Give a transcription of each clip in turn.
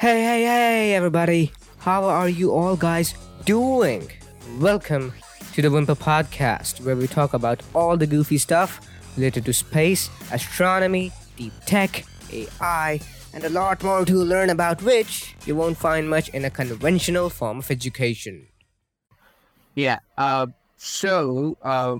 Hey, hey, hey, everybody. How are you all guys doing? Welcome to the Whimper Podcast, where we talk about all the goofy stuff related to space, astronomy, deep tech, AI, and a lot more to learn about which you won't find much in a conventional form of education. Yeah. Uh, so, uh,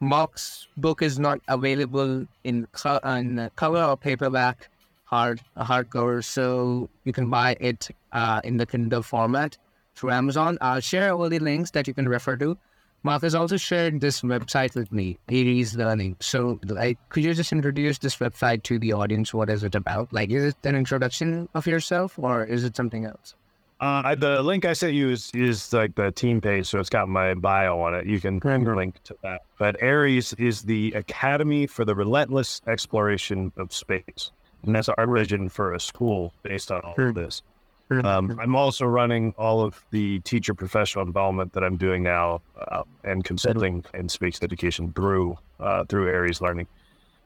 Mark's book is not available in, co- in color or paperback, hard hardcover. So you can buy it uh, in the Kindle format through Amazon. I'll share all the links that you can refer to. Mark has also shared this website with me, ARES Learning. So, like, could you just introduce this website to the audience? What is it about? Like, is it an introduction of yourself, or is it something else? Uh, the link I sent you is is like the team page, so it's got my bio on it. You can link to that. But ARES is the Academy for the Relentless Exploration of Space, and that's our vision for a school based on all of this. Um, I'm also running all of the teacher professional development that I'm doing now, uh, and consulting in space education through uh, through ARES Learning.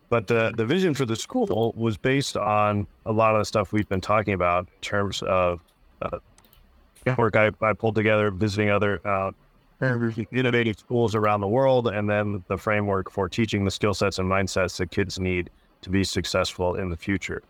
But the the vision for the school was based on a lot of the stuff we've been talking about in terms of uh, work I, I pulled together, visiting other uh, innovative schools around the world, and then the framework for teaching the skill sets and mindsets that kids need to be successful in the future.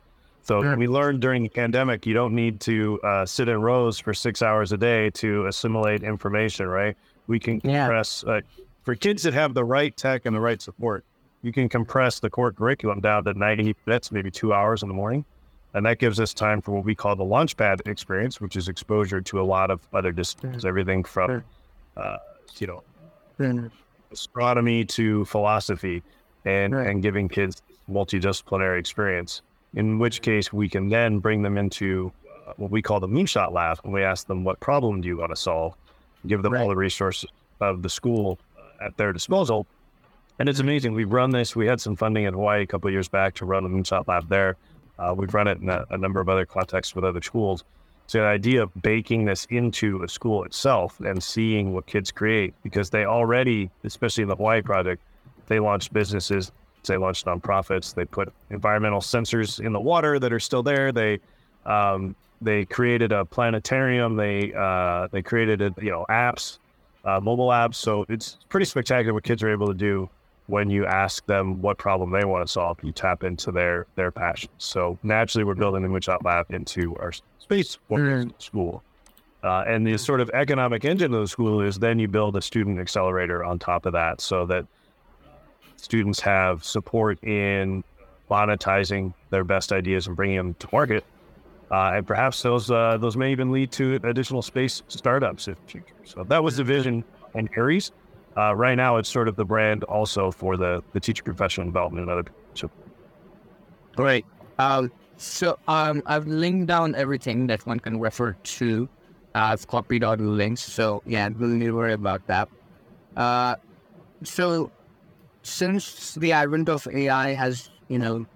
So Sure. we learned during the pandemic, you don't need to uh, sit in rows for six hours a day to assimilate information, right? We can Yeah. compress uh, for kids that have the right tech and the right support. You can compress the core curriculum down to 90 minutes, maybe two hours in the morning. And that gives us time for what we call the launchpad experience, which is exposure to a lot of other disciplines, everything from, Sure. uh, you know, astronomy to philosophy and, Right. and giving kids multidisciplinary experience, in which case we can then bring them into uh, what we call the moonshot lab. And we ask them, what problem do you want to solve? Give them all the resources of the school at their disposal. And it's amazing. We've run this. We had some funding in Hawaii a couple of years back to run a moonshot lab there. Uh, we've run it in a, a number of other contexts with other schools. So the idea of baking this into a school itself and seeing what kids create, because they already, especially in the Hawaii project, they launched businesses, they launched nonprofits, they put environmental sensors in the water that are still there. They um, they created a planetarium. They uh, they created a, you know apps, uh, mobile apps. So it's pretty spectacular what kids are able to do when you ask them what problem they want to solve. You tap into their their passions. So naturally, we're building the Moonshot Lab into our space school. Uh, and the sort of economic engine of the school is then you build a student accelerator on top of that so that students have support in monetizing their best ideas and bringing them to market. Uh, and perhaps those uh, those may even lead to additional space startups in the future. So that was the vision in ARES. Uh, right now, it's sort of the brand also for the, the teacher professional development and other. So Great. Um, so um, I've linked down everything that one can refer to. Uh, I've copied all the links, so yeah, don't need to worry about that. Uh, so since the advent of AI has, you know,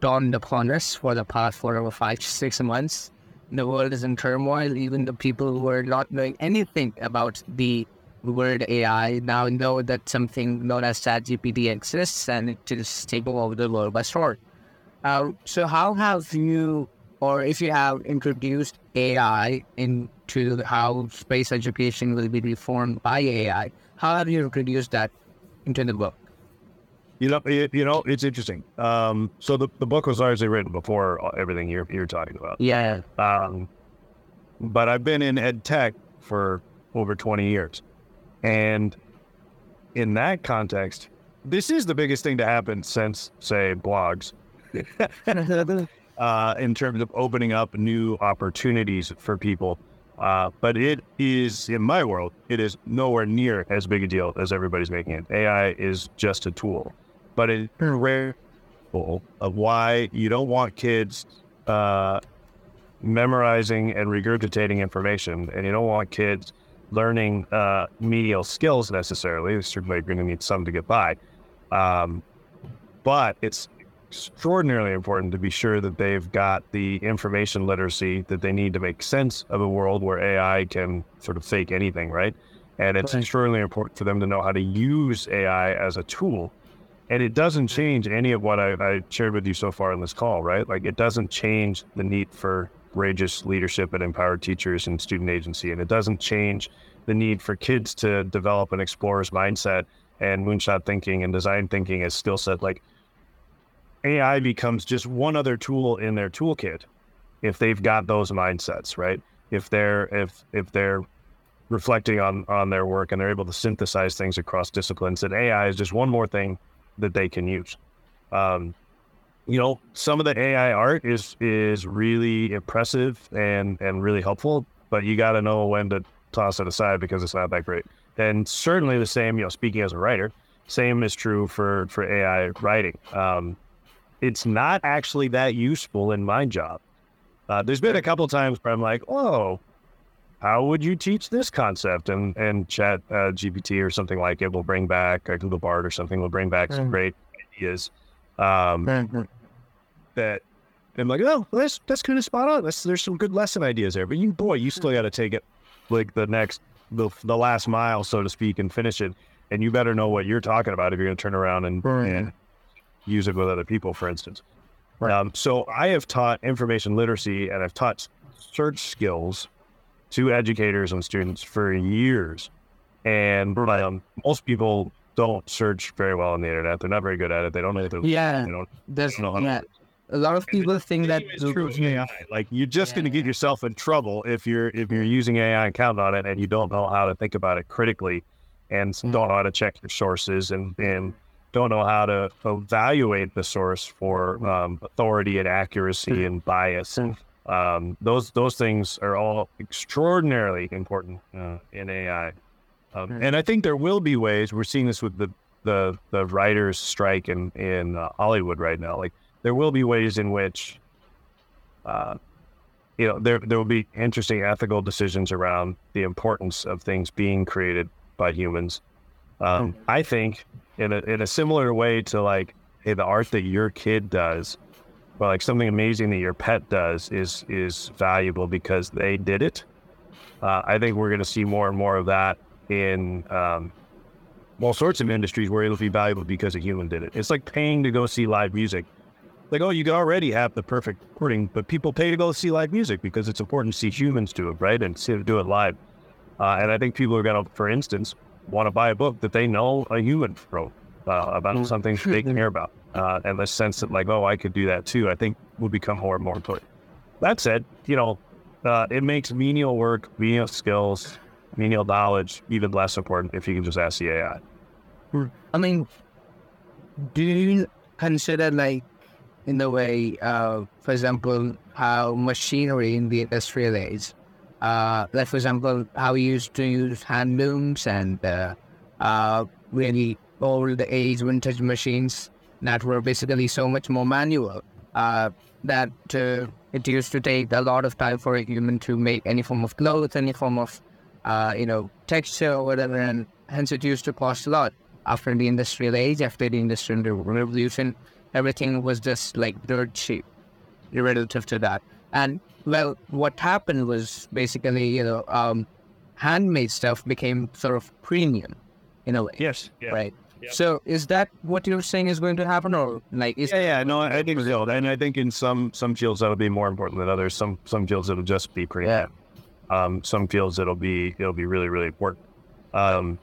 dawned upon us for the past four or five, six months, the world is in turmoil. Even the people who were not knowing anything about the word AI now know that something known as ChatGPT exists and it is taking over the world by storm. Uh, so how have you, or if you have introduced AI into how space education will be reformed by AI, how have you introduced that into the book? You know, it, you know, it's interesting. Um, so the, the book was largely written before everything you're, you're talking about. Yeah. Um, but I've been in ed tech for over 20 years. And in that context, this is the biggest thing to happen since, say, blogs, uh, in terms of opening up new opportunities for people. Uh, but it is, in my world, it is nowhere near as big a deal as everybody's making it. AI is just a tool, but it's rare of why you don't want kids uh, memorizing and regurgitating information, and you don't want kids learning uh, medial skills necessarily. They're certainly going to need some to get by, um, but it's extraordinarily important to be sure that they've got the information literacy that they need to make sense of a world where AI can sort of fake anything, right? And it's Right. extraordinarily important for them to know how to use AI as a tool. And it doesn't change any of what I, I shared with you so far in this call, right? Like it doesn't change the need for courageous leadership and empowered teachers and student agency. And it doesn't change the need for kids to develop an explorer's mindset and moonshot thinking and design thinking as skill set. Like AI becomes just one other tool in their toolkit if they've got those mindsets, right? If they're if if they're reflecting on on their work and they're able to synthesize things across disciplines, then AI is just one more thing that they can use. Um, you know, some of the AI art is is really impressive and and really helpful, but you got to know when to toss it aside because it's not that great. And certainly the same, you know, speaking as a writer, same is true for for AI writing. Um, it's not actually that useful in my job. Uh, there's been a couple times where I'm like, oh, how would you teach this concept? And and Chat uh, GPT or something like it will bring back, or Google Bard or something will bring back some great ideas. Um, that I'm like, oh, that's that's kind of spot on. That's, there's some good lesson ideas there. But you, boy, you still got to take it like the next, the the last mile, so to speak, and finish it. And you better know what you're talking about if you're going to turn around and, and use it with other people, for instance. Right. Um, so I have taught information literacy and I've taught search skills to educators and students for years. And um, most people don't search very well on the internet. They're not very good at it. They don't know. The, Yeah. They don't, There's don't how to yeah. A lot of people think that true AI. Like you're just going to get yourself in trouble if you're if you're using AI and count on it and you don't know how to think about it critically, and Mm. don't know how to check your sources and and don't know how to evaluate the source for um, authority and accuracy and bias. Um, those those things are all extraordinarily important uh, in AI. Um, Mm. and I think there will be ways. We're seeing this with the the the writers' strike in in uh, Hollywood right now. Like there will be ways in which, uh, you know, there there will be interesting ethical decisions around the importance of things being created by humans. Um, I think in a in a similar way to like, hey, the art that your kid does, or like something amazing that your pet does is is valuable because they did it. Uh, I think we're going to see more and more of that in um, all sorts of industries where it'll be valuable because a human did it. It's like paying to go see live music. Like, oh, you already have the perfect recording, but people pay to go see live music because it's important to see humans do it, right? And see do it live. Uh, and I think people are going to, for instance, want to buy a book that they know a human wrote uh, about something they care about. Uh, and the sense that, like, oh, I could do that too, I think will become more and more important. That said, you know, uh, it makes menial work, menial skills, menial knowledge even less important if you can just ask the AI. I mean, do you consider like in the way, uh, for example, how machinery in the industrial age, uh, like for example, how we used to use hand looms and uh, uh, really old age vintage machines that were basically so much more manual uh, that uh, it used to take a lot of time for a human to make any form of clothes, any form of uh, you know texture or whatever, and hence it used to cost a lot. After the industrial age, after the industrial revolution, everything was just like dirt cheap relative to that. And well, what happened was basically, you know, um, handmade stuff became sort of premium in a way, Yes. Yeah. right? So is that what you're saying is going to happen, or like is Yeah, yeah, no, I think so, and I think in some some fields that'll be more important than others. Some some fields it'll just be pretty. Yeah. Um, some fields it'll be it'll be really really important. Um,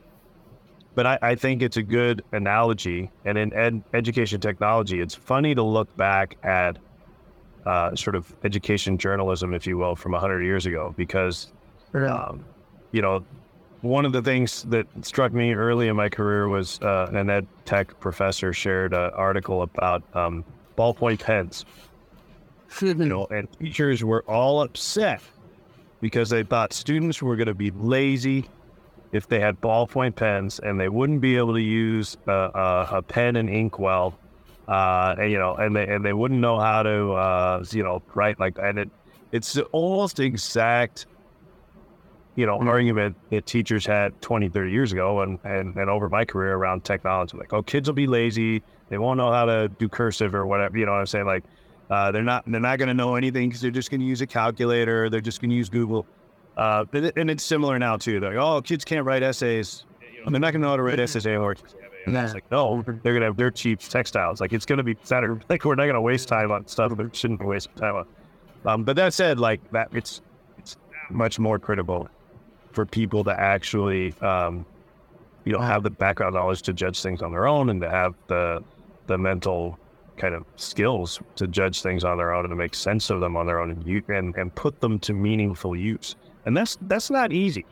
but I, I think it's a good analogy, and in ed, education technology, it's funny to look back at uh, sort of education journalism, if you will, from hundred years ago, because um, you know, one of the things that struck me early in my career was uh, an ed tech professor shared an article about um, ballpoint pens. You know, and teachers were all upset because they thought students were going to be lazy if they had ballpoint pens and they wouldn't be able to use a, a, a pen and ink well. Uh, and, you know, and they and they wouldn't know how to, uh, you know, write like that and it, it's almost exact you know, an argument that teachers had 20, 30 years ago and, and, and over my career around technology. Like, oh, kids will be lazy. They won't know how to do cursive or whatever. You know what I'm saying? Like, uh, they're not they're not going to know anything because they're just going to use a calculator. They're just going to use Google. Uh, and, and it's similar now too. They're like, oh, kids can't write essays. They're not going to know how to write essays anymore. It's like, no, they're going to have their cheap textiles. Like, it's going to be better. Like, we're not going to waste time on stuff that shouldn't be wasting time on. Um, but that said, like that, it's it's much more critical for people to actually, um, you know, have the background knowledge to judge things on their own and to have the the mental kind of skills to judge things on their own and to make sense of them on their own and you, and, and put them to meaningful use. And that's that's not easy.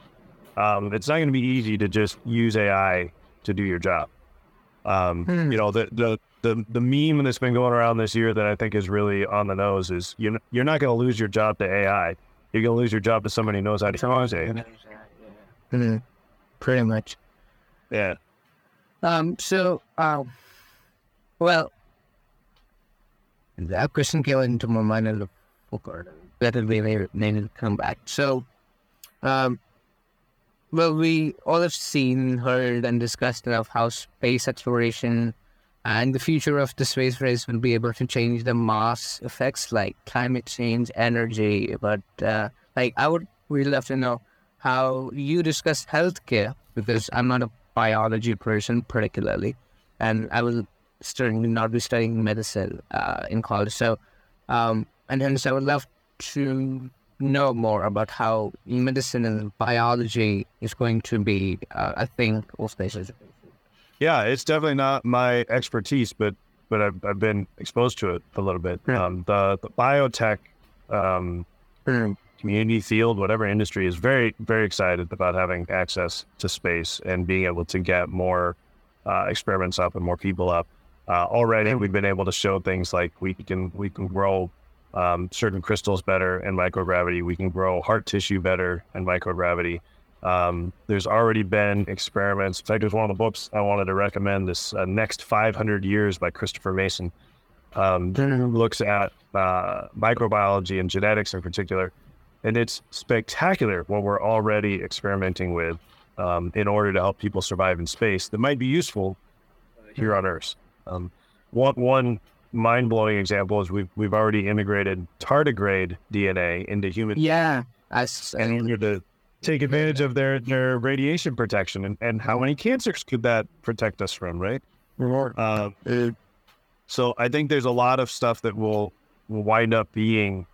Um, it's not going to be easy to just use AI to do your job. Um, Hmm. You know, the, the the the meme that's been going around this year that I think is really on the nose is you you're not going to lose your job to AI. You're going to lose your job to somebody who knows how to use AI. Mhm. Pretty much. Yeah. Um, so, um, well, that question came into my mind and forgot. That will be made made it come back. So, um, well, we all have seen, heard, and discussed of how space exploration and the future of the space race will be able to change the mass effects like climate change, energy. But, uh, like, I would really love to know how you discuss healthcare because I'm not a biology person particularly, and I will certainly not be studying medicine uh, in college. So, um, and hence I would love to know more about how medicine and biology is going to be uh, a thing of space. Yeah, it's definitely not my expertise, but but I've, I've been exposed to it a little bit. Yeah. Um, the the biotech um, community field, whatever industry, is very very excited about having access to space and being able to get more uh, experiments up and more people up. Uh, already, we've been able to show things like we can we can grow um, certain crystals better in microgravity. We can grow heart tissue better in microgravity. Um, there's already been experiments. In fact, there's one of the books I wanted to recommend. This uh, next 500 years by Christopher Mason um, looks at uh, microbiology and genetics in particular, and it's spectacular what we're already experimenting with um, in order to help people survive in space that might be useful here on Earth. Um, one one mind blowing example is we've we've already integrated tardigrade DNA into human Yeah, as in order to take advantage of their, their radiation protection and, and how many cancers could that protect us from, right? Uh, so I think there's a lot of stuff that will will wind up being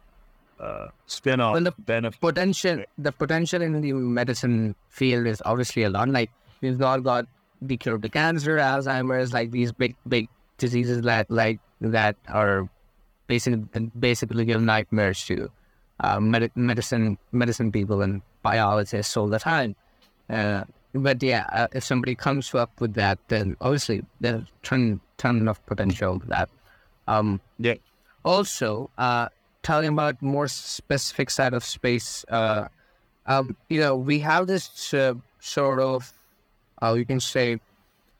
uh, spin off Well, the benefit. potential the potential in the medicine field is obviously a lot. Like we've all got the cure to cancer, Alzheimer's, like these big big diseases that like that are basically basically give nightmares to uh, med- medicine medicine people and biologists all the time. Uh, but yeah, uh, if somebody comes up with that, then obviously there's a ton ton of potential that. Um, Yeah. also, uh, talking about more specific side of space, uh, um, you know, we have this uh, sort of, uh, you can say,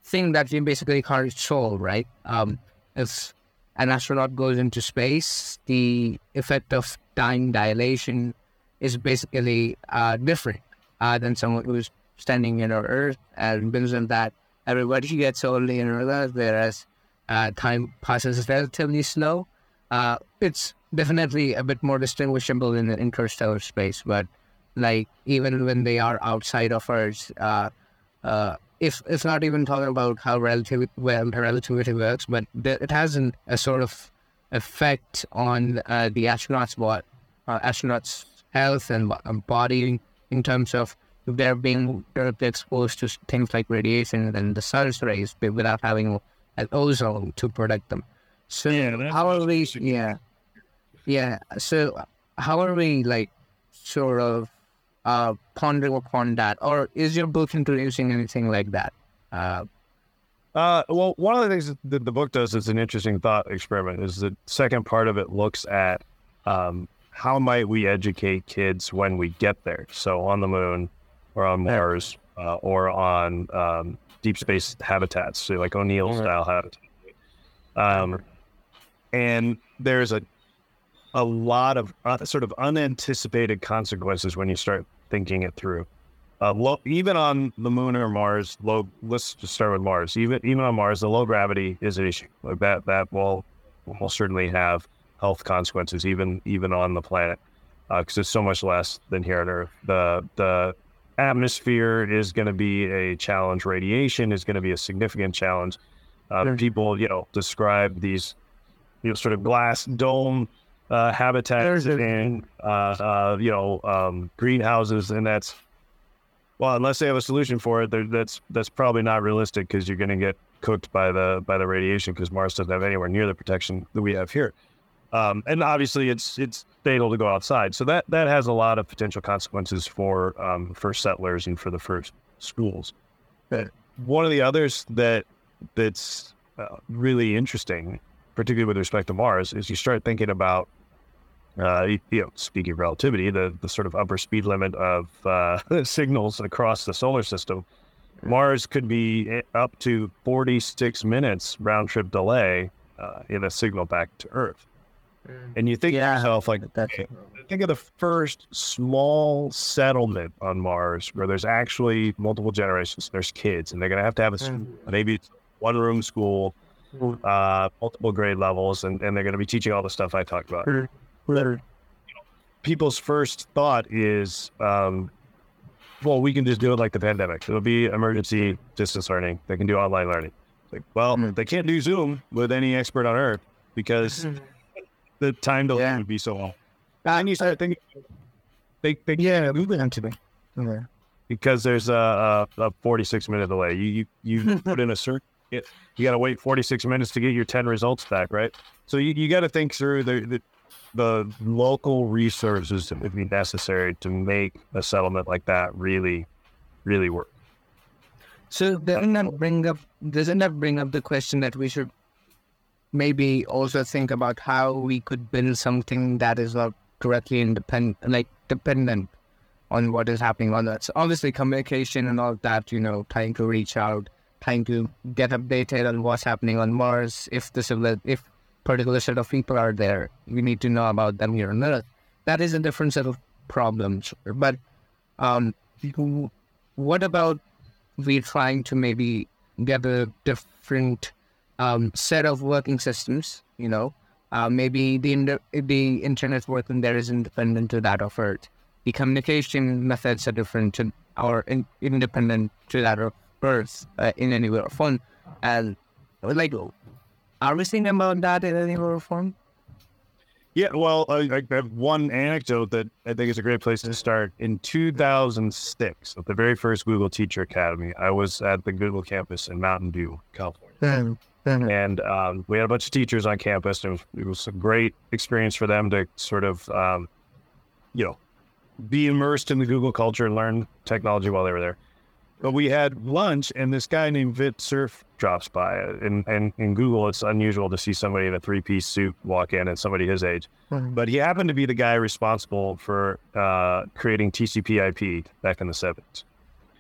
thing that we basically can't control, right? Um, if an astronaut goes into space, the effect of time dilation is basically uh, different uh, than someone who's standing in our Earth, and because of that, everybody gets only in Earth, whereas uh, time passes relatively slow. Uh, it's definitely a bit more distinguishable in the interstellar space, but like even when they are outside of Earth, uh, uh, if it's not even talking about how relativity well relativity works, but th- it has an, a sort of effect on uh, the astronauts' what uh, astronauts' health and um, body in terms of if they're being directly exposed to things like radiation and the sun's rays without having an ozone to protect them. So Yeah, how are we? Yeah, yeah. So how are we like sort of uh, pondering upon that, or is your book introducing anything like that? Uh, Uh, well, one of the things that the book does is an interesting thought experiment. Is the second part of it looks at um, how might we educate kids when we get there? So on the moon, or on Mars, uh, or on um, deep space habitats, so like O'Neill Alright. style habitat. Um, and there's a a lot of uh, sort of unanticipated consequences when you start thinking it through. Uh, low, even on the moon or Mars, low. Let's just start with Mars. Even even on Mars, the low gravity is an issue. Like that that will will certainly have health consequences, even even on the planet, because it's so much less than here on Earth. The the atmosphere is going to be a challenge. Radiation is going to be a significant challenge. Uh, People, you know, describe these, you know, sort of glass dome uh, habitats and uh, uh, you know um, greenhouses, and that's well, unless they have a solution for it, that's that's probably not realistic because you're going to get cooked by the by the radiation because Mars doesn't have anywhere near the protection that we have here. Um, and obviously, it's it's fatal to go outside, so that that has a lot of potential consequences for um, first settlers and for the first schools. But one of the others that that's uh, really interesting, particularly with respect to Mars, is you start thinking about uh, you know, speaking of relativity, the, the sort of upper speed limit of uh, signals across the solar system, Mars could be eh, up to 46 minutes round trip delay uh, in a signal back to Earth. Mm. And you think yeah, to yourself, like, okay, think of the first small settlement on Mars where there's actually multiple generations, there's kids, and they're going to have to have a mm. maybe one room school, uh, multiple grade levels, and, and they're going to be teaching all the stuff I talked about. Mm people's first thought is, um, well, we can just do it like the pandemic. It'll be emergency distance learning. They can do online learning. Like, well, mm-hmm. they can't do Zoom with any expert on Earth because the time delay yeah. would be so long. And you start thinking, they, they yeah, move it to me. Okay. Because there's a, a, a 46 minute delay. You you, you put in a search, you got to wait 46 minutes to get your 10 results back, right? So you, you got to think through the, the the local resources that would be necessary to make a settlement like that really, really work. So doesn't that bring up doesn't that bring up the question that we should maybe also think about how we could build something that is not directly independent, like dependent on what is happening on that. So obviously communication and all that, you know, trying to reach out, trying to get updated on what's happening on Mars, if the if particular set of people are there. We need to know about them here and there. That is a different set of problems. But um, what about we trying to maybe get a different um, set of working systems? You know, uh, maybe the the internet working there is independent to that of Earth. The communication methods are different to, or in, independent to that of Earth uh, in any way or form. And like are we seeing about that in any form? Yeah, well, I, I, have one anecdote that I think is a great place to start. In 2006, at the very first Google Teacher Academy, I was at the Google campus in Mountain View, California. And um, we had a bunch of teachers on campus. And it was, it was a great experience for them to sort of, um, you know, be immersed in the Google culture and learn technology while they were there. But we had lunch, and this guy named Vint Cerf drops by. And, and in Google, it's unusual to see somebody in a three piece suit walk in and somebody his age. Mm-hmm. But he happened to be the guy responsible for uh, creating TCP/IP back in the 70s.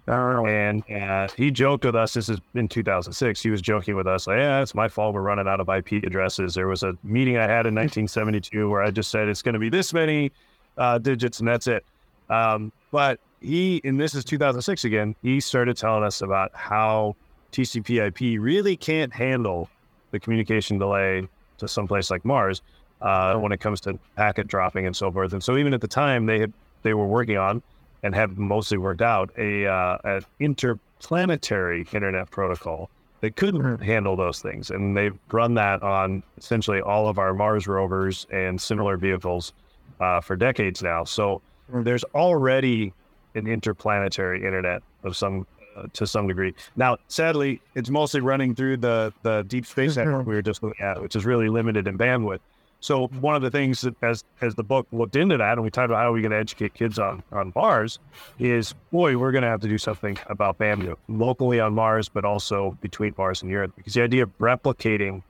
Oh. And uh, he joked with us. This is in 2006. He was joking with us, like, "Yeah, it's my fault. We're running out of IP addresses." There was a meeting I had in 1972 where I just said it's going to be this many uh, digits, and that's it. Um, but he, and this is 2006 again, he started telling us about how TCP/IP really can't handle the communication delay to some place like Mars uh, when it comes to packet dropping and so forth. And so even at the time, they had they were working on and have mostly worked out a uh, an interplanetary internet protocol that couldn't mm-hmm. handle those things, and they've run that on essentially all of our Mars rovers and similar vehicles uh, for decades now. So mm-hmm. there's already an interplanetary internet of some uh, to some degree. Now, sadly, it's mostly running through the the deep space network we were just looking at, which is really limited in bandwidth. So one of the things that as as the book looked into that, and we talked about how are we going to educate kids on on Mars, is boy, we're going to have to do something about bandwidth locally on Mars, but also between Mars and Earth, because the idea of replicating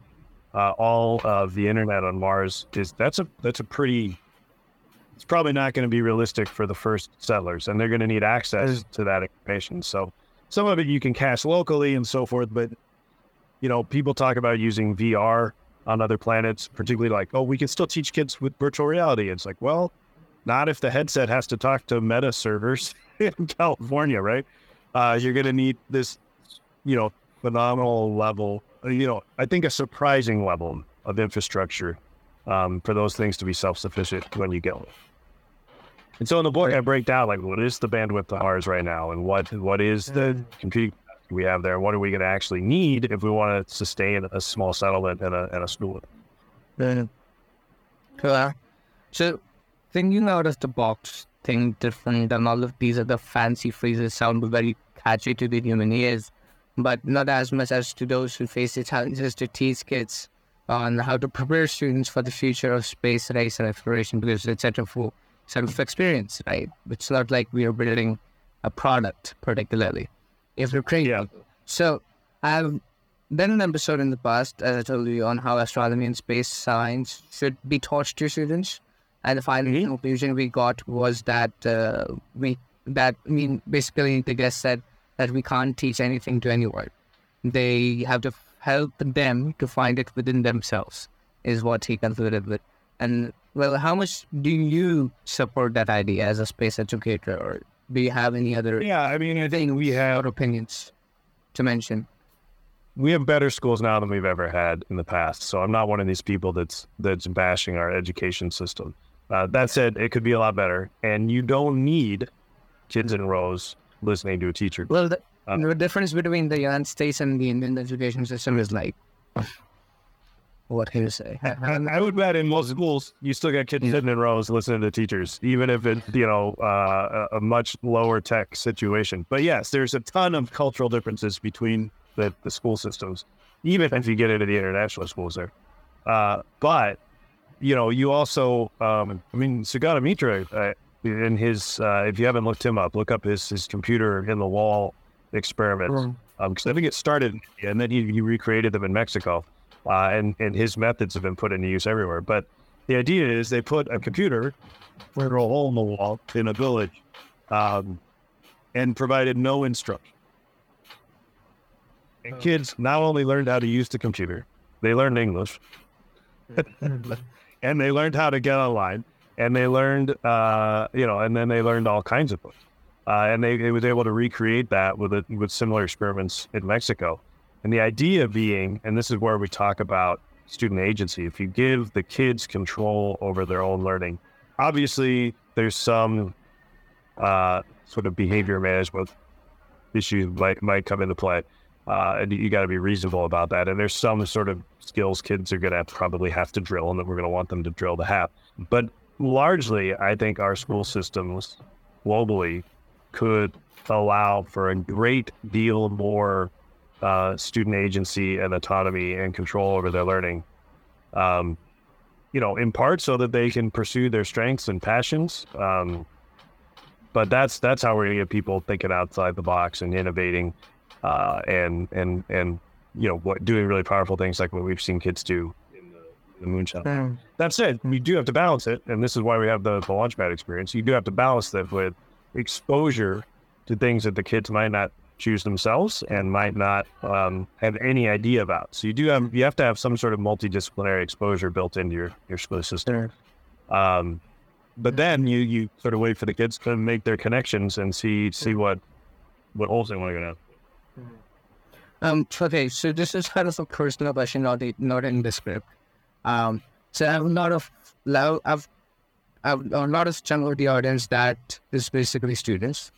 uh, all of the internet on Mars is that's a that's a pretty it's probably not going to be realistic for the first settlers, and they're going to need access to that information. So some of it you can cache locally and so forth, but you know, people talk about using VR on other planets, particularly like, oh, we can still teach kids with virtual reality. It's like, well, not if the headset has to talk to meta servers in California, right? Uh, you're going to need this, you know, phenomenal level, you know, I think a surprising level of infrastructure um, for those things to be self sufficient when you get them. And so in the book, I break down like what is the bandwidth of ours right now, and what what is the computing we have there, and what are we going to actually need if we want to sustain a small settlement and a and a school. Yeah. So, thinking out of the box, think different, and all of these other fancy phrases sound very catchy to the human ears, but not as much as to those who face the challenges to teach kids on how to prepare students for the future of space race and exploration because it's such a full set of experience, right? It's not like we are building a product particularly. If we're training Yeah. So I've done an episode in the past, as I told you, on how astronomy and space science should be taught to students. And the final conclusion we got was that uh, we that I mean basically the guest said that we can't teach anything to anyone. They have to help them to find it within themselves, is what he concluded with. And well, how much do you support that idea as a space educator, or do you have any other Yeah, I mean, I think we have opinions to mention? we have better schools now than we've ever had in the past. So I'm not one of these people that's that's bashing our education system. Uh, that said, it could be a lot better, and you don't need kids in rows listening to a teacher. Well, Uh, the difference between the United States and the Indian education system is like, what can you say? And I would bet in most schools, you still got kids Yeah. sitting in rows listening to teachers, even if it's you know uh, a a much lower tech situation. But yes, there's a ton of cultural differences between the, the school systems, even if you get into the international schools there. Uh, but you know, you also, um, I mean, Sugata Mitra, uh, in his, uh, if you haven't looked him up, look up his his computer in the wall experiments because I think it started in India, and then he, he recreated them in Mexico, uh, and and his methods have been put into use everywhere. But the idea is they put a computer through a hole in the wall in a village, um, and provided no instruction. And kids not only learned how to use the computer, they learned English, and they learned how to get online, and they learned, uh, you know, and then they learned all kinds of things. Uh, and they, they was able to recreate that with a, with similar experiments in Mexico. And the idea being, and this is where we talk about student agency. If you give the kids control over their own learning, obviously there's some uh, sort of behavior management issues might might come into play, uh, and you got to be reasonable about that. And there's some sort of skills kids are going to probably have to drill, and that we're going to want them to drill to have. But largely, I think our school systems globally could allow for a great deal more uh, student agency and autonomy and control over their learning. Um, you know, in part so that they can pursue their strengths and passions. Um, but that's that's how we're gonna get people thinking outside the box and innovating, uh, and and and you know what doing really powerful things like what we've seen kids do in the, in the moonshot. Mm. That said, we do have to balance it, and this is why we have the, the launchpad experience. You do have to balance that with exposure to things that the kids might not choose themselves and might not um, have any idea about. So you do have you have to have some sort of multidisciplinary exposure built into your your school system. Um, but then you you sort of wait for the kids to make their connections and see see what what holes they want to go down. Um, okay, so this is kind of a personal question, not not in the script. Um, so I have a lot of lo- I've, I've a lot of chunk of the audience that is basically students,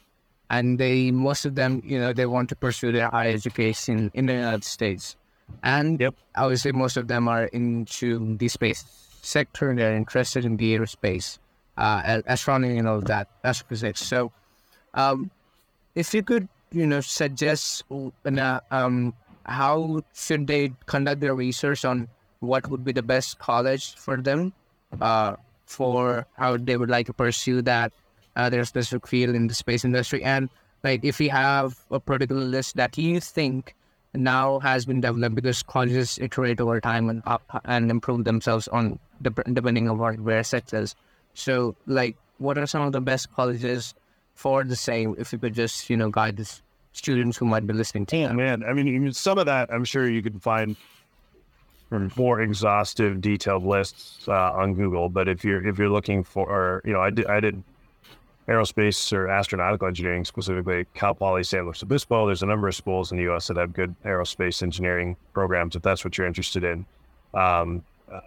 and they most of them, you know, they want to pursue their higher education in the United States, and Yep. obviously most of them are into the space sector. and They're interested in the aerospace, uh, astronomy, and all that, astrophysics. So, um, if you could, you know, suggest uh, um, how should they conduct their research on what would be the best college for them, uh, for how they would like to pursue that uh, their specific field in the space industry, and like if you have a particular list that you think now has been developed because colleges iterate over time and up and improve themselves on dep- depending on what their sectors. So, like, what are some of the best colleges for the same? If you could just, you know, guide the students who might be listening to Yeah, you. man. I mean, I mean, some of that I'm sure you can find more exhaustive, detailed lists uh, on Google. But if you're if you're looking for, you know, I did I did aerospace or astronautical engineering specifically Cal Poly San Luis Obispo. There's a number of schools in the U.S. that have good aerospace engineering programs. If that's what you're interested in, um, uh,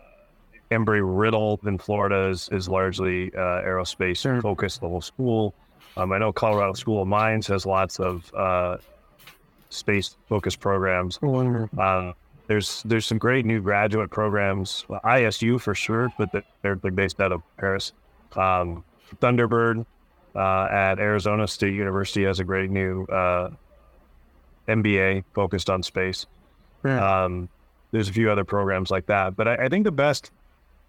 Embry Riddle in Florida is, is largely uh, aerospace focused level school. Um, I know Colorado School of Mines has lots of uh, space focused programs. Uh, there's there's some great new graduate programs. Well, ISU for sure, but they're, they're based out of Paris. Um, Thunderbird uh, at Arizona State University has a great new uh, MBA focused on space. Yeah. Um, there's a few other programs like that, but I, I think the best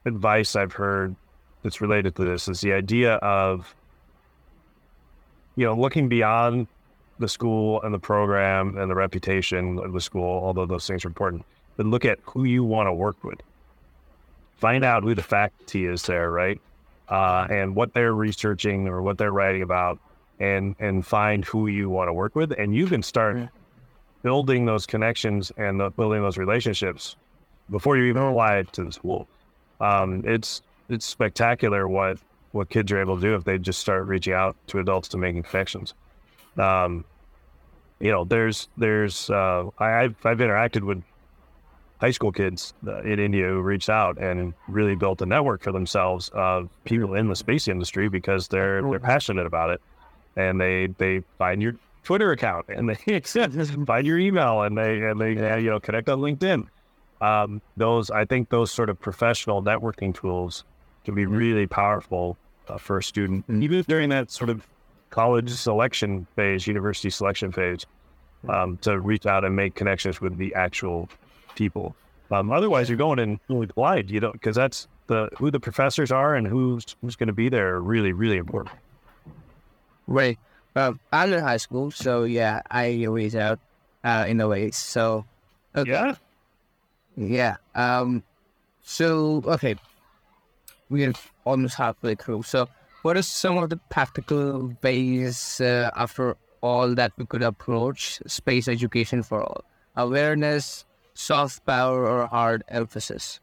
advice I've heard that's related to this is the idea of you know looking beyond the school and the program and the reputation of the school, although those things are important, but look at who you want to work with. Find out who the faculty is there, right? Uh, and what they're researching or what they're writing about, and and find who you want to work with, and you can start Yeah. building those connections and uh, building those relationships before you even apply to the school. Um, it's it's spectacular what what kids are able to do if they just start reaching out to adults to making connections. Um, you know, there's there's uh, I, I've I've interacted with high school kids uh, in India who reached out and really built a network for themselves of people in the space industry because they're they're passionate about it, and they they find your Twitter account and they accept find your email and they and they uh, you know connect on LinkedIn. Um, those I think those sort of professional networking tools can be really powerful uh, for a student, even during that sort of college selection phase, university selection phase, um, to reach out and make connections with the actual people. Um, otherwise, you're going in really blind, you know, because that's the who the professors are and who's who's going to be there. Really, really important. Right. Well, I'm in high school, so yeah, I reach out uh, in a way. So, okay. Yeah. Yeah. Um. So okay, we're almost halfway through. So, what are some of the practical ways uh, after all that we could approach space education for all? Awareness, soft power, or hard emphasis?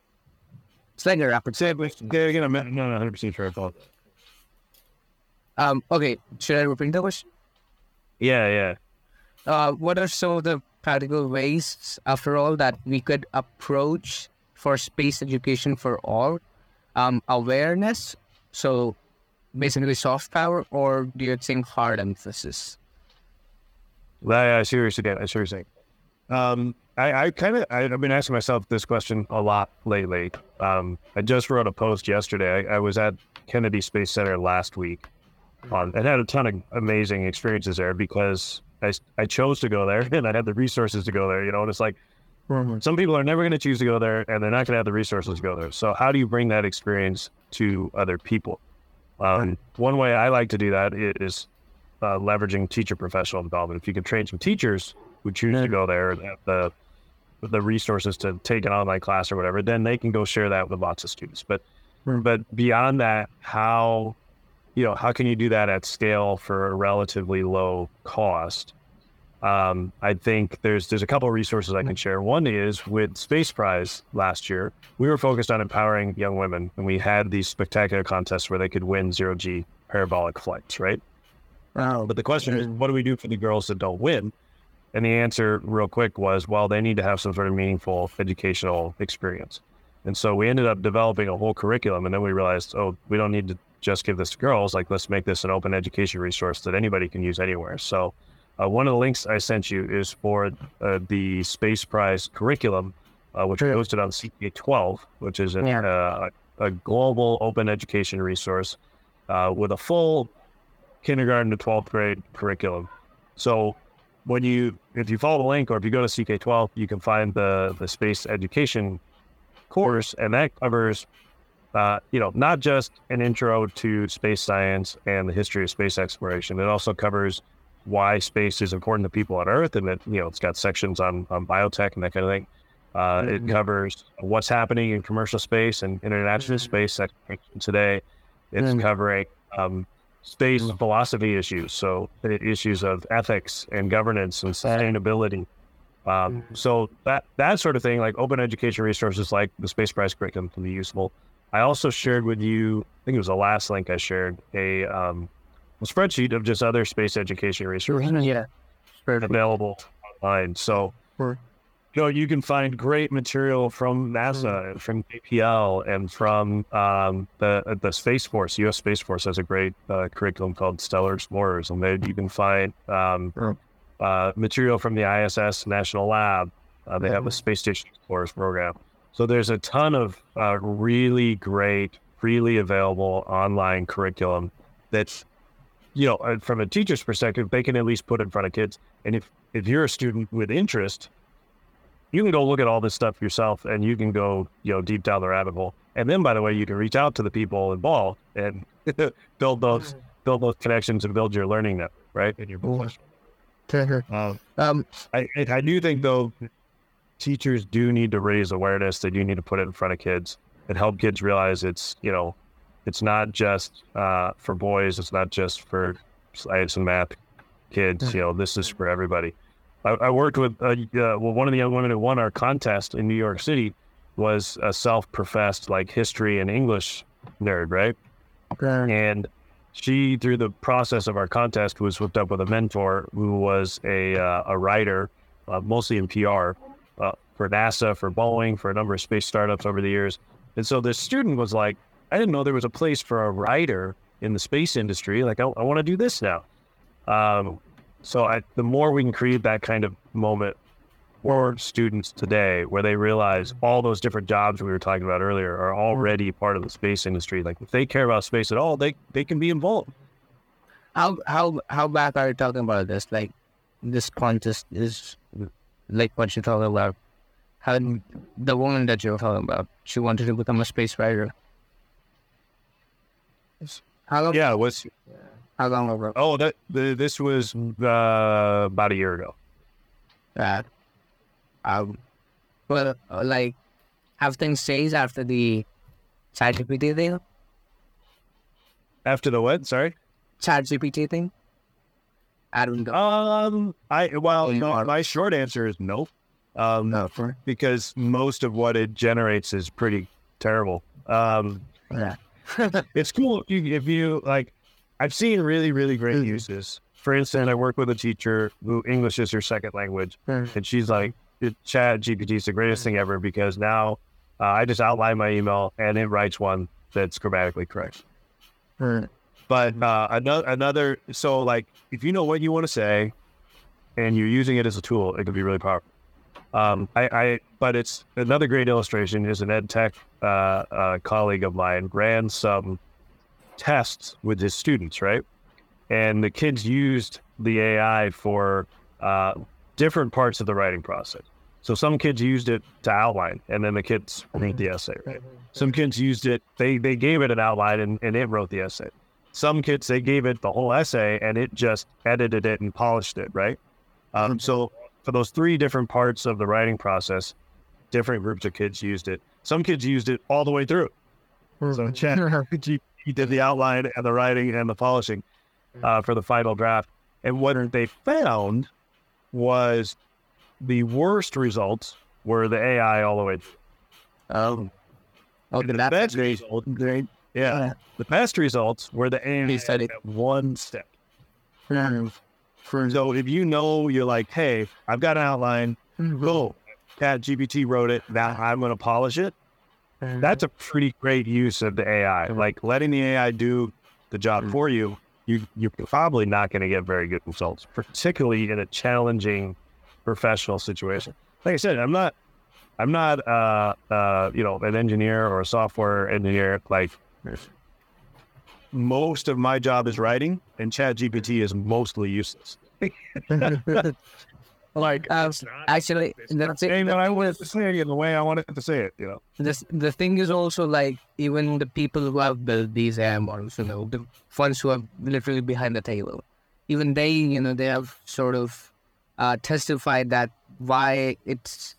It's like a rapid Say, again, I'm not 100 percent sure. I thought. Um. Okay. Should I repeat the question? Yeah, yeah. uh, what are some of the practical ways, after all, that we could approach for space education for all? Um, awareness, so basically soft power, or do you think hard emphasis? Yeah, I see what you're saying. I see what you're saying. Um, I, I kind of I've been asking myself this question a lot lately. Um, I just wrote a post yesterday. I, I was at Kennedy Space Center last week, on and had a ton of amazing experiences there because I I chose to go there and I had the resources to go there. You know, and it's like some people are never going to choose to go there and they're not going to have the resources to go there. So how do you bring that experience to other people? Um, one way I like to do that is uh, leveraging teacher professional development. If you can train some teachers who choose to go there and have the the resources to take an online class or whatever, then they can go share that with lots of students. But but beyond that, how you know how can you do that at scale for a relatively low cost? Um, I think there's there's a couple of resources I can share. One is with Space Prize last year, we were focused on empowering young women, and we had these spectacular contests where they could win zero G parabolic flights, right? Wow. But the question is, what do we do for the girls that don't win? And the answer, real quick, was well, they need to have some sort of meaningful educational experience. And so we ended up developing a whole curriculum. And then we realized, oh, we don't need to just give this to girls. Like, let's make this an open education resource that anybody can use anywhere. So, uh, one of the links I sent you is for uh, the Space Prize curriculum, uh, which we hosted on CK12, which is a, Yeah. uh, a global open education resource uh, with a full kindergarten to 12th grade curriculum. So when you, if you follow the link or if you go to CK12, you can find the, the space education course and that covers, uh, you know, not just an intro to space science and the history of space exploration. It also covers why space is important to people on Earth. And that you know, it's got sections on, on biotech and that kind of thing. Uh, It covers what's happening in commercial space and international space today. It's Mm. covering um, space philosophy issues, so issues of ethics and governance and sustainability. Um, so that that sort of thing, like open education resources like the Space Prize curriculum, can be useful. I also shared with you, I think it was the last link I shared, a, um, a spreadsheet of just other space education resources Yeah. Available online. So, you know, you can find great material from NASA and from JPL and from um, the the Space Force. U.S. Space Force has a great uh, curriculum called Stellar Explorers, and there you can find um, uh, material from the ISS National Lab, Uh, they have a space station explorers program. So there's a ton of uh, really great, freely available online curriculum that's, you know, uh, from a teacher's perspective, they can at least put in front of kids. And if if you're a student with interest, you can go look at all this stuff yourself, and you can go, you know, deep down the rabbit hole. And then, by the way, you can reach out to the people involved and build those build those connections and build your learning network, right? And your professional. Um, Um, I I I do think though, teachers do need to raise awareness. They do need to put it in front of kids and help kids realize it's you know, it's not just uh, for boys. It's not just for science and math kids. You know, this is for everybody. I, I worked with uh, uh, well, one of the young women who won our contest in New York City was a self-professed like history and English nerd, right? And she, through the process of our contest, was hooked up with a mentor who was a uh, a writer, uh, mostly in PR, uh, for NASA, for Boeing, for a number of space startups over the years. And so this student was like, I didn't know there was a place for a writer in the space industry. Like, I, I want to do this now. Um, so I, the more we can create that kind of moment for students today, where they realize all those different jobs we were talking about earlier are already part of the space industry. Like, if they care about space at all, they they can be involved. how how how back are you talking about this? Like this contest is like what you're talking about. How the woman that you're talking about, she wanted to become a space writer. How long? Yeah, it was How long ago? Oh, that the, this was uh, about a year ago. that. Um, well, uh, like, have things changed after the ChatGPT thing? After the what? Sorry. ChatGPT thing? I don't know. Um, I well, no, my short answer is no. Um, no, for because most of what it generates is pretty terrible. Um, yeah. it's cool if you, if you like. I've seen really, really great Mhm. uses. For instance, I work with a teacher who English is her second language, Mhm. and she's like, "Chat GPT is the greatest thing ever because now uh, I just outline my email and it writes one that's grammatically correct." Hmm. But uh, another, another, so like if you know what you want to say, and you're using it as a tool, it can be really powerful. Um, I, I, but it's another great illustration is an ed tech uh, uh, colleague of mine ran some tests with his students, right? And the kids used the AI for uh, different parts of the writing process. So some kids used it to outline, and then the kids wrote the essay, right? Some kids used it; they they gave it an outline, and, and it wrote the essay. Some kids they gave it the whole essay, and it just edited it and polished it, right? Um, so for those three different parts of the writing process, different groups of kids used it. Some kids used it all the way through. So chat GPT did the outline and the writing and the polishing uh, for the final draft. And what they found was the worst results were the AI all the way through. Um, oh, the that's best great. result, Great. yeah, the best results were the AI Case study. at one step. For So if you know you're like, hey, I've got an outline, go. Chat GPT wrote it. Now I'm going to polish it. That's a pretty great use of the AI. Like letting the AI do the job for you, you you're probably not going to get very good results, particularly in a challenging professional situation. Like I said, I'm not I'm not uh uh you know an engineer or a software engineer. Like most of my job is writing, and Chat GPT is mostly useless. like um, actually that's it. Saying that I wanted to say it in the way I wanted to say it, you know. This, the thing is also like even the people who have built these AI models, you know, the ones who are literally behind the table, even they, you know, they have sort of uh, testified that why it's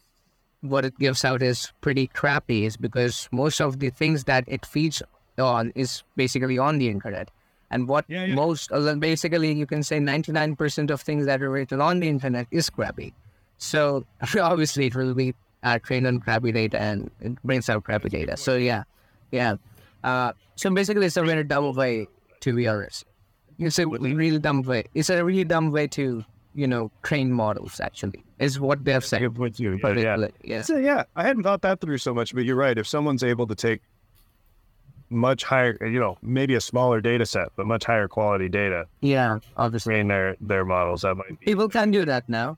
what it gives out is pretty crappy is because most of the things that it feeds on is basically on the internet. And what Yeah, yeah. most, uh, basically, you can say 99% of things that are written on the internet is crappy. So obviously, it will be uh, trained on crappy data and it brings out crappy data. So yeah, yeah. Uh, so basically, it's a really dumb way to be honest. It's a really dumb way. It's a really dumb way to you know train models. Actually, is what they have said. Good point too. Yeah, yeah. So, yeah, I hadn't thought that through so much, but you're right. If someone's able to take much higher, you know, maybe a smaller data set, but much higher quality data, Yeah, obviously. train their their models, that might be. People can do that now.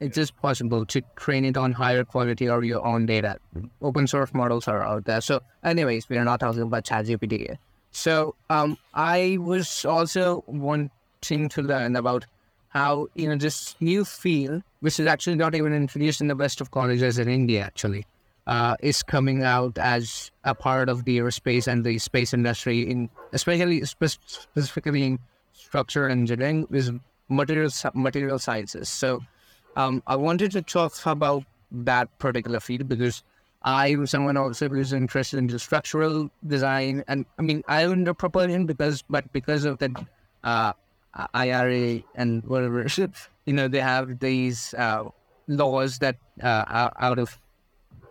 it is just possible to train it on higher quality or your own data. Open source models are out there. So, anyways, we are not talking about ChatGPT. So, um, I was also wanting to learn about how you know this new field, which is actually not even introduced in the best of colleges in India, actually, uh, is coming out as a part of the aerospace and the space industry, in especially spe- specifically in structural engineering, is material material sciences. So um, I wanted to talk about that particular field because I was someone also who's interested in structural design, and I mean I own the propulsion because, but because of the uh, ITAR and whatever, you know, they have these uh, laws that uh, out of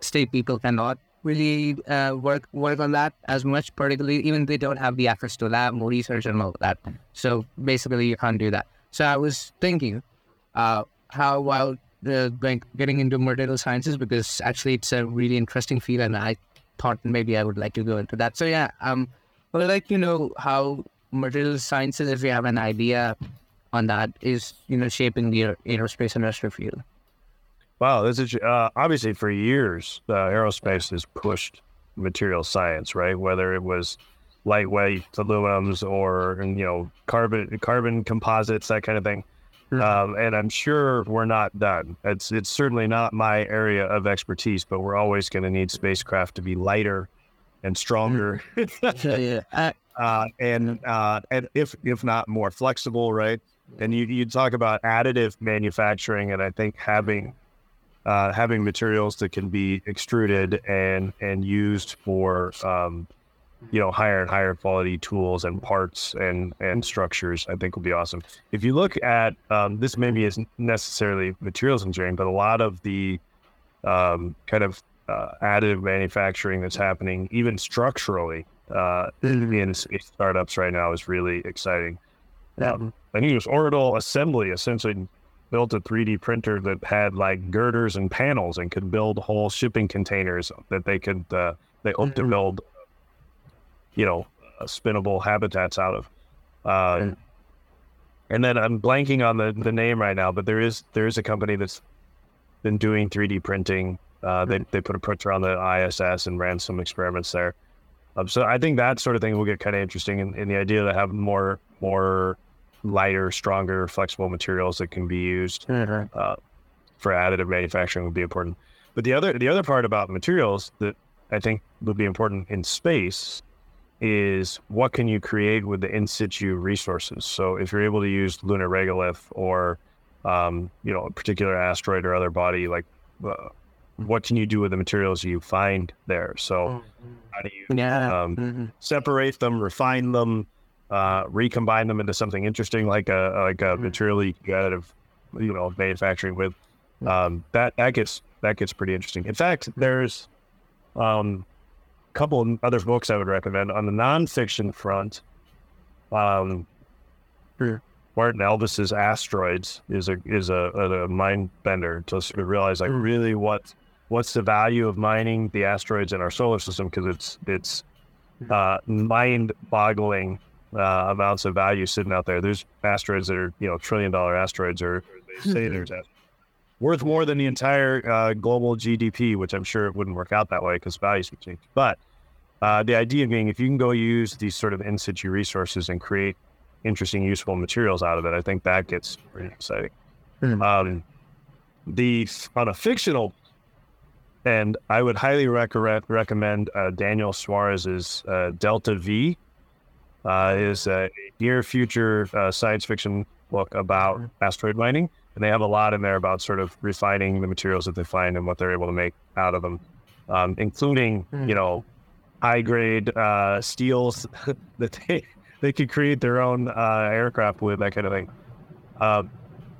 state people cannot really uh, work work on that as much, particularly even they don't have the access to lab research and all that. So basically, you can't do that. So I was thinking uh, how while the like, getting into material sciences because actually it's a really interesting field, and I thought maybe I would like to go into that. So yeah, um, I would like to know how material sciences, if you have an idea on that, is you know shaping the aerospace industry field. Wow, this is uh, obviously for years the aerospace has pushed material science, right? Whether it was lightweight aluminums or you know carbon carbon composites, that kind of thing. Mm-hmm. Um, and I'm sure we're not done. It's it's certainly not my area of expertise, but we're always going to need spacecraft to be lighter and stronger. Mm-hmm. yeah, yeah. Uh, and uh, and if if not more flexible, right? And you you talk about additive manufacturing, and I think having uh, having materials that can be extruded and and used for um, you know higher and higher quality tools and parts and and structures i think will be awesome. If you look at um, this maybe isn't necessarily materials engineering but a lot of the um, kind of uh, additive manufacturing that's happening even structurally uh, in startups right now is really exciting. Um, i think it was orbital assembly essentially built a 3d printer that had like girders and panels and could build whole shipping containers that they could uh, they hope mm-hmm. build you know, uh, spinnable habitats out of. Uh, and then I'm blanking on the, the name right now, but there is there is a company that's been doing 3D printing. Uh, they they put a printer on the ISS and ran some experiments there. Um, so I think that sort of thing will get kind of interesting, in, in the idea to have more more lighter, stronger, flexible materials that can be used mm-hmm. uh, for additive manufacturing would be important. But the other the other part about materials that I think would be important in space is what can you create with the in situ resources? So if you're able to use lunar regolith or um, you know a particular asteroid or other body, like uh, what can you do with the materials you find there? So mm-hmm. how do you yeah. um, mm-hmm. separate them, refine them, uh, recombine them into something interesting like a like a mm-hmm. material you additive, you know, manufacturing with? Um, that that gets that gets pretty interesting. In fact, there's um, a couple of other books I would recommend on the nonfiction front. Um, Martin Elvis's Asteroids is a is a, a, a mind bender to sort of realize like really what what's the value of mining the asteroids in our solar system because it's it's uh, mind boggling uh, amounts of value sitting out there. There's asteroids that are you know trillion dollar asteroids or, or they say there's worth more than the entire uh, global GDP, which I'm sure it wouldn't work out that way because values would change. But uh, the idea being, if you can go use these sort of in situ resources and create interesting, useful materials out of it, I think that gets pretty exciting. Mm-hmm. Um, the on a fictional and I would highly recommend recommend uh, Daniel Suarez's uh, Delta V. Uh, is a near future uh, science fiction book about hmm. asteroid mining, and they have a lot in there about sort of refining the materials that they find and what they're able to make out of them, um, including mm. you know high grade uh, steels that they they could create their own uh, aircraft with that kind of thing. Um,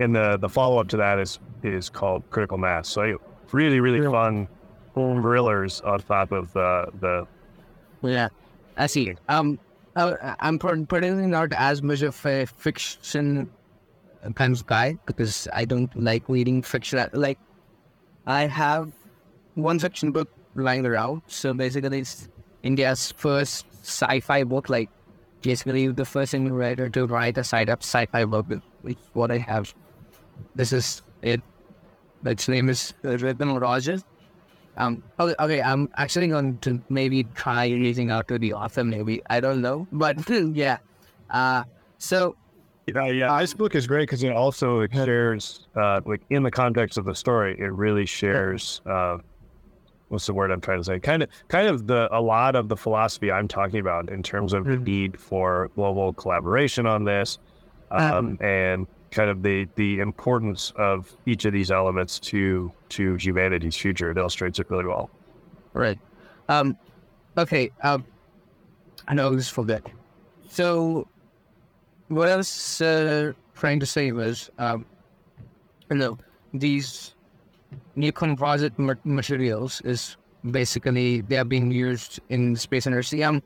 and the the follow up to that is is called Critical Mass. So really really fun thrillers on top of uh, the. Yeah, I see. Um, Uh, I'm particularly not as much of a fiction kind of guy because I don't like reading fiction. Like, I have one fiction book lying around. So basically, it's India's first sci-fi book, like basically the first Indian writer to write a side-up sci-fi book, which what I have. This is it. its name is Rhythm Rogers. Um, okay, okay, I'm actually going to maybe try reaching out to the author. Maybe I don't know, but yeah. Uh, so Yeah, yeah. This book is great because it also shares, uh, like in the context of the story, it really shares. Uh, what's the word I'm trying to say? Kind of, kind of the a lot of the philosophy I'm talking about in terms of the Mhm. need for global collaboration on this, um, and kind of the the importance of each of these elements to to humanity's future. It illustrates it really well. Right. Um, okay. Um, I know this for that. So, what I was uh, trying to say was, um, you know, these new composite ma- materials is basically they are being used in space energy. Um,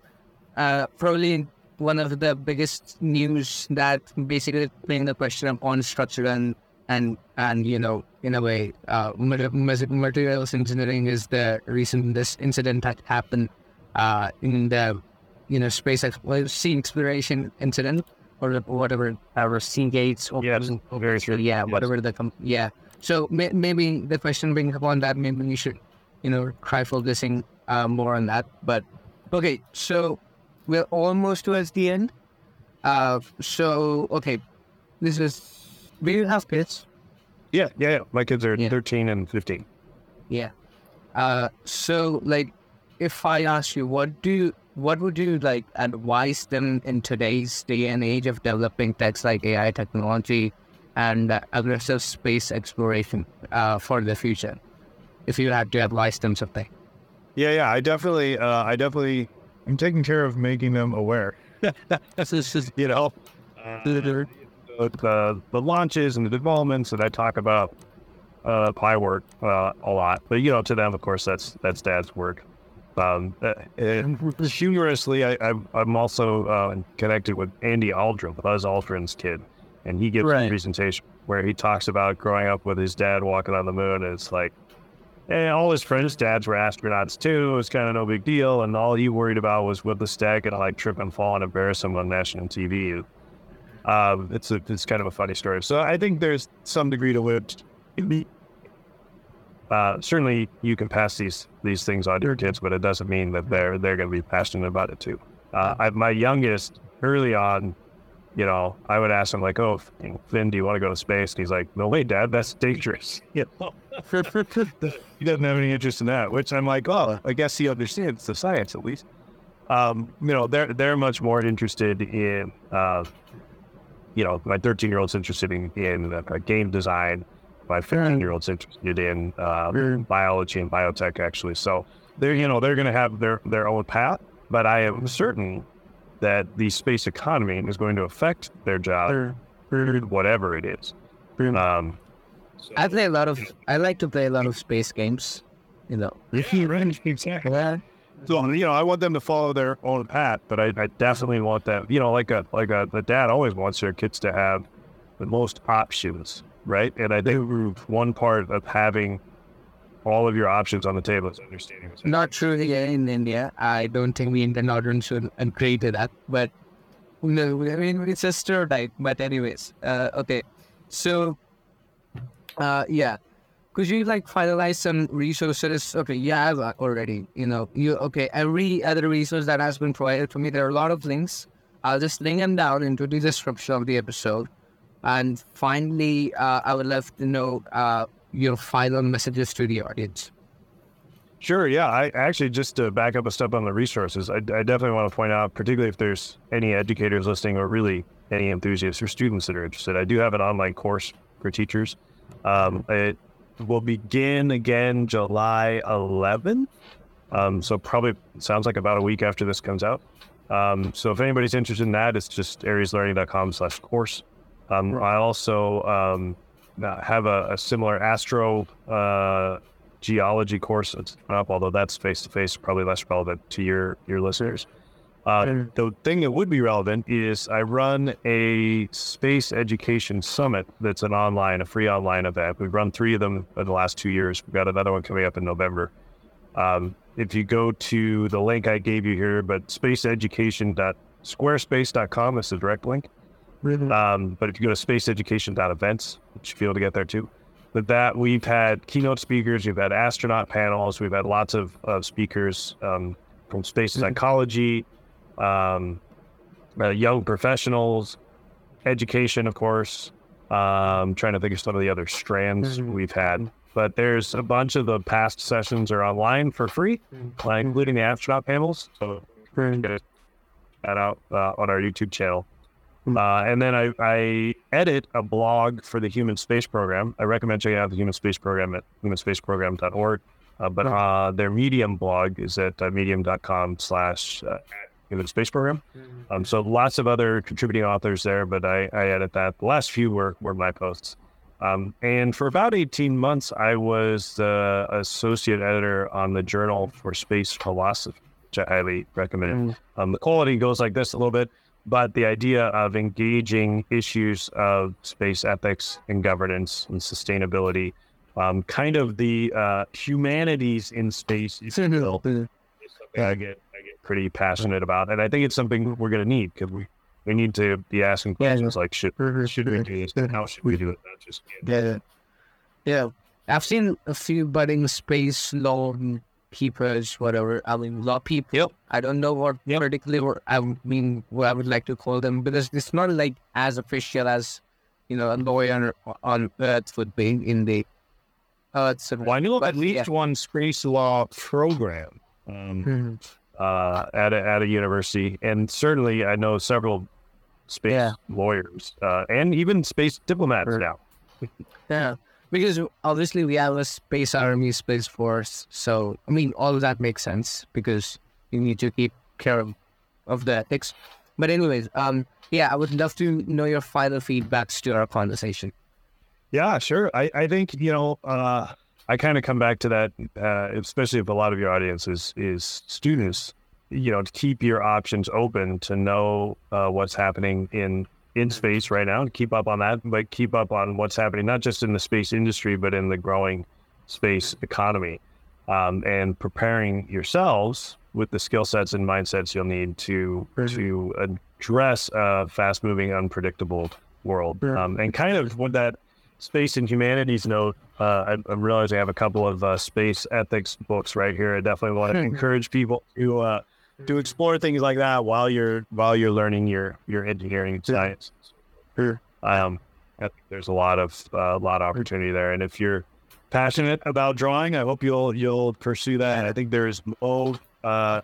uh, probably one of the biggest news that basically playing the question of on structure and and and you know in a way uh, ma- ma- materials engineering is the reason this incident that happened uh, in the you know space well, sea exploration incident or whatever OceanGate's or Yes, very true. yeah Yes. whatever the com- yeah so may- maybe the question being upon that maybe we should you know try focusing uh, more on that but okay so we're almost towards the end uh, so okay this is do you have kids Yeah, yeah. yeah. My kids are Yeah. 13 and 15. Yeah. Uh, so like, if I ask you, what do you, what would you like advise them in today's day and age of developing techs like AI technology and uh, aggressive space exploration uh, for the future? If you had to advise them something. Yeah, yeah. I definitely, uh, I definitely, I'm taking care of making them aware. you know, uh, the, the the launches and the developments that I talk about, uh, my work uh, a lot. But you know, to them, of course, that's that's Dad's work. Um, uh, and humorously, I, I'm, I'm also uh, connected with Andy Aldrin, Buzz Aldrin's kid, and he gives a presentation where he talks about growing up with his dad walking on the moon. And it's like, and all his friends' dads were astronauts too. It was kind of no big deal, and all he worried about was would the stag gonna like trip and fall and embarrass him on national TV. Um, it's a, it's kind of a funny story. So I think there's some degree to which uh, certainly you can pass these these things on to your kids, but it doesn't mean that they're they're going to be passionate about it too. Uh, I, my youngest early on, you know, I would ask him like, "Oh, Finn, do you want to go to space?" And he's like, "No way, Dad, that's dangerous." You know, he doesn't have any interest in that. Which I'm like, "Oh, I guess he understands the science at least." Um, you know, they're they're much more interested in, uh, you know, my 13 year old's interested in in uh, game design. My 15 year old's interested in uh, biology and biotech, actually. So they're you know they're going to have their their own path, but I am certain that the space economy is going to affect their job, or whatever it is. Um, I play a lot of. I like to play a lot of space games. You know. yeah, right, exactly. Yeah. So you know, I want them to follow their own path, but I, I definitely want them. You know, like a like a the dad always wants their kids to have the most options, right? And I think one part of having all of your options on the table is understanding. what's Not true here in India. I don't think we Indian audience should agree to that. But no, I mean it's a stereotype. But anyways, uh, okay. So, uh, yeah, could you like finalize some resources? Okay, yeah, I've already. You know, you okay? Every other resource that has been provided for me, there are a lot of links. I'll just link them down into the description of the episode. And finally, uh, I would love to know uh, your final messages to the audience. Sure. Yeah. I actually just to back up a step on the resources, I, I definitely want to point out, particularly if there's any educators listening or really any enthusiasts or students that are interested, I do have an online course for teachers. Um, it will begin again July 11th. Um, so probably sounds like about a week after this comes out. Um, so if anybody's interested in that, it's just areslearning.com slash course. Um, I also um, have a, a similar astro uh, geology course that's coming up, although that's face to face, probably less relevant to your your listeners. Uh, the thing that would be relevant is I run a space education summit that's an online, a free online event. We've run three of them in the last two years. We've got another one coming up in November. Um, if you go to the link I gave you here, but spaceeducation.squarespace.com is the direct link. Um, but if you go to spaceeducation.events, should be able to get there too. with that, we've had keynote speakers, we've had astronaut panels, we've had lots of, of speakers um, from space psychology, um, uh, young professionals, education, of course. Um, trying to think of some of the other strands Mhm. we've had, but there's a bunch of the past sessions are online for free, uh, including the astronaut panels. So get that out uh, on our YouTube channel. Uh, and then I, I edit a blog for the Human Space Program. I recommend checking out the Human Space Program at humanspaceprogram.org. Uh, but uh, their Medium blog is at uh, medium.com slash uh, Human Space Program. Um, so lots of other contributing authors there, but I, I edit that. The last few were, were my posts. Um, and for about 18 months, I was the associate editor on the Journal for Space Philosophy, which I highly recommend. Um, the quality goes like this a little bit, but the idea of engaging issues of space ethics and governance and sustainability, um, kind of the uh, humanities in space, if you will, is something I get I get pretty passionate about, and I think it's something we're going to need because we we need to be asking Yeah, questions like should should we do this? and How should we do it? Not just Yeah. Yeah. I've seen a few budding space law keepers, whatever. I mean, law people. Yep. I don't know what particularly what I mean, what I would like to call them, because it's not like as official as, you know, a lawyer on Earth would be in the Earth's. Well, I know But, at least yeah. one space law program um, Mhm. uh, at a, at a university, and certainly I know several space Yeah. lawyers uh, and even space diplomats Sure. now. Yeah, because obviously we have a space army, space force. So I mean, all of that makes sense because you need to keep care of, of the ethics. But anyways, um, yeah, I would love to know your final feedbacks to our conversation. Yeah, sure. I, I think, you know, uh, I kind of come back to that, uh, especially if a lot of your audience is, is students, you know, to keep your options open to know uh, what's happening in, in space right now, to keep up on that, but keep up on what's happening, not just in the space industry, but in the growing space economy um, and preparing yourselves with the skill sets and mindsets you'll need to, to address a fast moving, unpredictable world. Um, and kind of what that space and humanities note, uh, I, I realize I have a couple of uh, space ethics books right here. I definitely want to encourage people to uh, to explore things like that while you're while you're learning your your engineering science. Um, I think there's a lot of uh, a lot of opportunity there, and if you're passionate about drawing, I hope you'll you'll pursue that. I think there's no uh,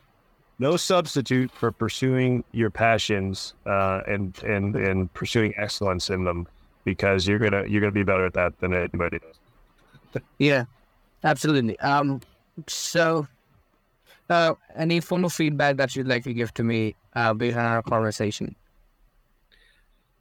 no substitute for pursuing your passions uh, and and and pursuing excellence in them because you're gonna you're gonna be better at that than anybody else. Yeah, absolutely. Um, so, uh, any form of feedback that you'd like to give to me uh, based on our conversation?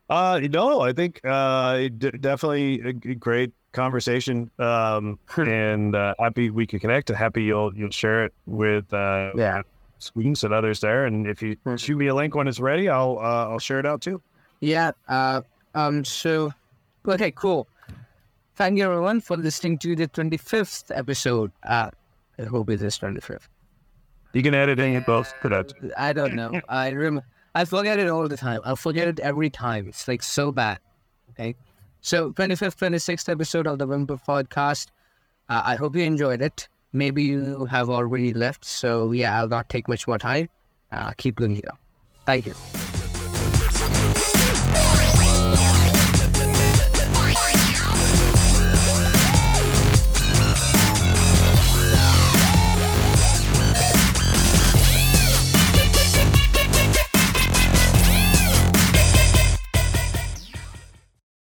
Uh, no, I think uh, d- definitely a g- great conversation. Um, and uh, happy we could connect. and Happy you'll you'll share it with uh, Yeah. students and others there. And if you Mhm. shoot me a link when it's ready, I'll uh, I'll share it out too. Yeah. Uh, um. So, okay, cool. Thank you everyone for listening to the twenty fifth episode. Uh, I hope it is twenty fifth. You can edit in both for that. I don't know. I rem- I forget it all the time. I forget it every time. It's like so bad. Okay. So twenty fifth, twenty sixth episode of the Whimper podcast. Uh, I hope you enjoyed it. Maybe you have already left. So yeah, I'll not take much more time. Uh, keep looking here. Thank you.